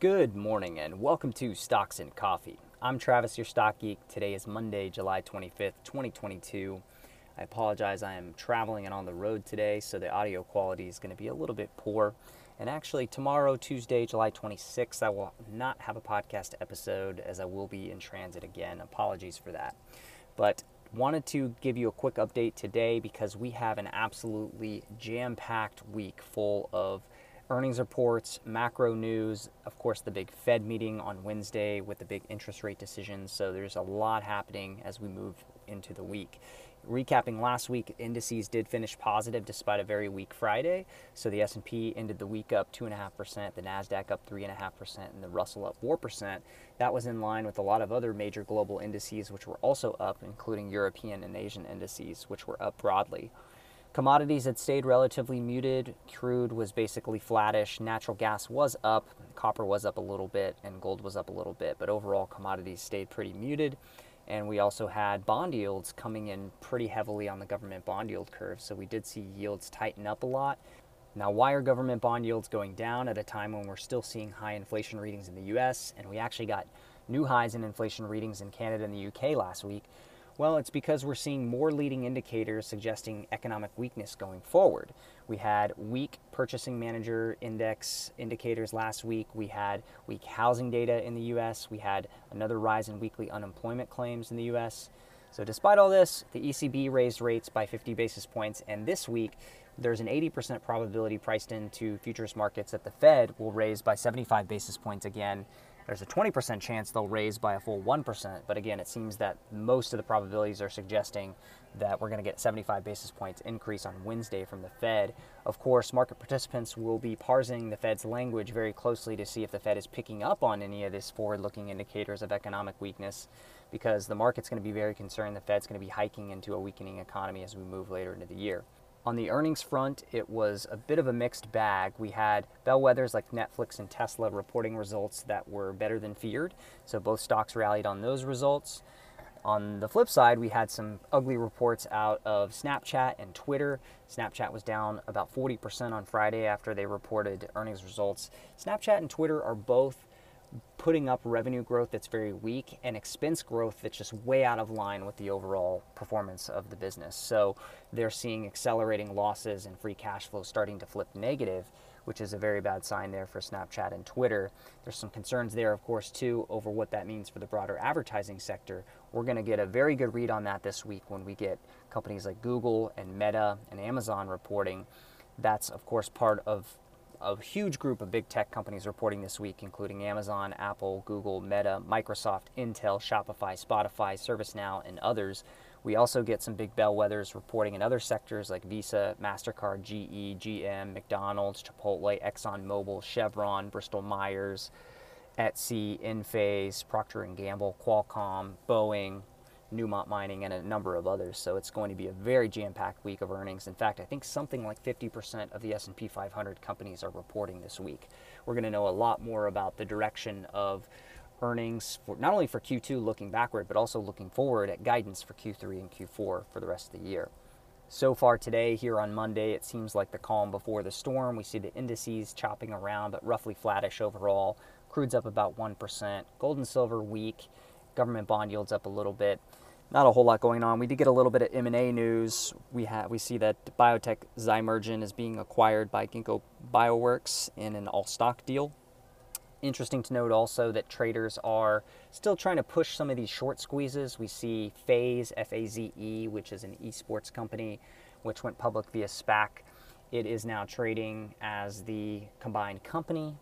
Good morning and welcome to Stocks and Coffee. I'm Travis, your stock geek. Today is Monday, July 25th, 2022. I apologize, I am traveling and on the road today, so the audio quality is going to be a little bit poor. And actually, tomorrow, Tuesday, July 26th, I will not have a podcast episode as I will be in transit again. Apologies for that. But wanted to give you a quick update today because we have an absolutely jam packed week full of earnings reports, macro news, of course, the big Fed meeting on Wednesday with the big interest rate decisions. So there's a lot happening as we move into the week. Recapping last week, indices did finish positive despite a very weak Friday. So the S&P ended the week up 2.5%, the Nasdaq up 3.5%, and the Russell up 4%. That was in line with a lot of other major global indices, which were also up, including European and Asian indices, which were up broadly. Commodities had stayed relatively muted. Crude was basically flattish. Natural gas was up. Copper was up a little bit, and gold was up a little bit. But overall, commodities stayed pretty muted. And we also had bond yields coming in pretty heavily on the government bond yield curve. So we did see yields tighten up a lot. Now, why are government bond yields going down at a time when we're still seeing high inflation readings in the US? And we actually got new highs in inflation readings in Canada and the UK last week. Well, it's because we're seeing more leading indicators suggesting economic weakness going forward. We had weak purchasing manager index indicators last week. We had weak housing data in the US. We had another rise in weekly unemployment claims in the US. So, despite all this, the ECB raised rates by 50 basis points, and this week there's an 80% probability priced into futures markets that the Fed will raise by 75 basis points again there's a 20% chance they'll raise by a full 1%, but again, it seems that most of the probabilities are suggesting that we're going to get 75 basis points increase on Wednesday from the Fed. Of course, market participants will be parsing the Fed's language very closely to see if the Fed is picking up on any of these forward-looking indicators of economic weakness because the market's going to be very concerned the Fed's going to be hiking into a weakening economy as we move later into the year. On the earnings front, it was a bit of a mixed bag. We had bellwethers like Netflix and Tesla reporting results that were better than feared, so both stocks rallied on those results. On the flip side, we had some ugly reports out of Snapchat and Twitter. Snapchat was down about 40% on Friday after they reported earnings results. Snapchat and Twitter are both putting up revenue growth that's very weak and expense growth that's just way out of line with the overall performance of the business. So they're seeing accelerating losses and free cash flow starting to flip negative, which is a very bad sign there for Snapchat and Twitter. There's some concerns there, of course, too, over what that means for the broader advertising sector. We're going to get a very good read on that this week when we get companies like Google and Meta and Amazon reporting. That's, of course, part of a huge group of big tech companies reporting this week, including Amazon, Apple, Google, Meta, Microsoft, Intel, Shopify, Spotify, ServiceNow, and others. We also get some big bellwethers reporting in other sectors like Visa, MasterCard, GE, GM, McDonald's, Chipotle, ExxonMobil, Chevron, Bristol Myers, Etsy, Enphase, Procter & Gamble, Qualcomm, Boeing, Newmont Mining, and a number of others. So it's going to be a very jam-packed week of earnings. In fact, I think something like 50% of the S&P 500 companies are reporting this week. We're going to know a lot more about the direction of earnings for not only for Q2 looking backward, but also looking forward at guidance for Q3 and Q4 for the rest of the year. So far today, here on Monday, it seems like the calm before the storm. We see the indices chopping around, but roughly flattish overall. Crude's up about 1%. Gold and silver weak. Government bond yields up a little bit not a whole lot going on. We did get a little bit of M&A news. We have we see that biotech Zymergen is being acquired by Ginkgo Bioworks in an all-stock deal. Interesting to note also that traders are still trying to push some of these short squeezes. We see FaZe, F-A-Z-E, which is an esports company, which went public via SPAC. It is now trading as the combined company,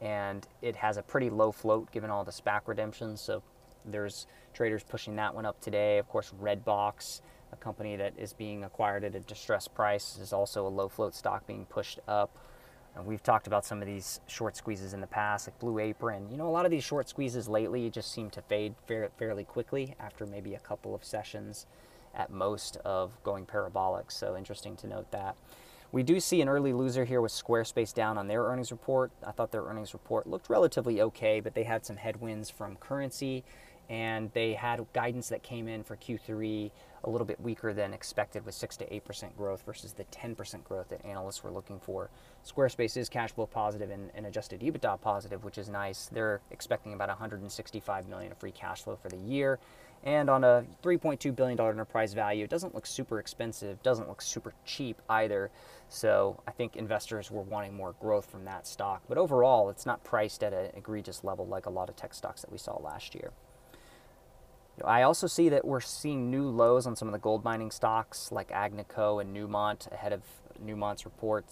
and it has a pretty low float given all the SPAC redemptions. So there's traders pushing that one up today. Of course, Redbox, a company that is being acquired at a distressed price, is also a low float stock being pushed up. And we've talked about some of these short squeezes in the past, like Blue Apron. You know, a lot of these short squeezes lately just seem to fade fairly quickly after maybe a couple of sessions at most of going parabolic. So interesting to note that. We do see an early loser here with Squarespace down on their earnings report. I thought their earnings report looked relatively okay, but they had some headwinds from currency and they had guidance that came in for Q3 a little bit weaker than expected with 6 to 8% growth versus the 10% growth that analysts were looking for. Squarespace is cash flow positive and, and adjusted EBITDA positive, which is nice. They're expecting about 165 million of free cash flow for the year. And on a $3.2 billion enterprise value, it doesn't look super expensive, doesn't look super cheap either. So I think investors were wanting more growth from that stock. But overall, it's not priced at an egregious level like a lot of tech stocks that we saw last year. I also see that we're seeing new lows on some of the gold mining stocks like Agnico and Newmont ahead of Newmont's report.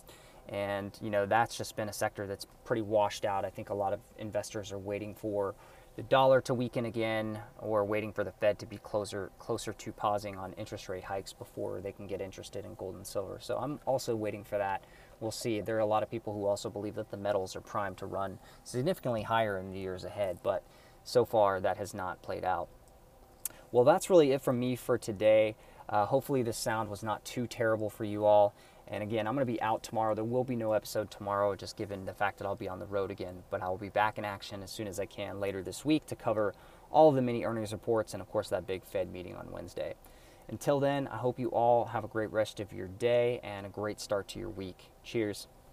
And, you know, that's just been a sector that's pretty washed out. I think a lot of investors are waiting for the dollar to weaken again or waiting for the Fed to be closer closer to pausing on interest rate hikes before they can get interested in gold and silver. So I'm also waiting for that. We'll see. There are a lot of people who also believe that the metals are primed to run significantly higher in the years ahead, but so far that has not played out. Well, that's really it from me for today. Uh, hopefully, this sound was not too terrible for you all. And again, I'm going to be out tomorrow. There will be no episode tomorrow, just given the fact that I'll be on the road again. But I will be back in action as soon as I can later this week to cover all of the mini earnings reports and, of course, that big Fed meeting on Wednesday. Until then, I hope you all have a great rest of your day and a great start to your week. Cheers.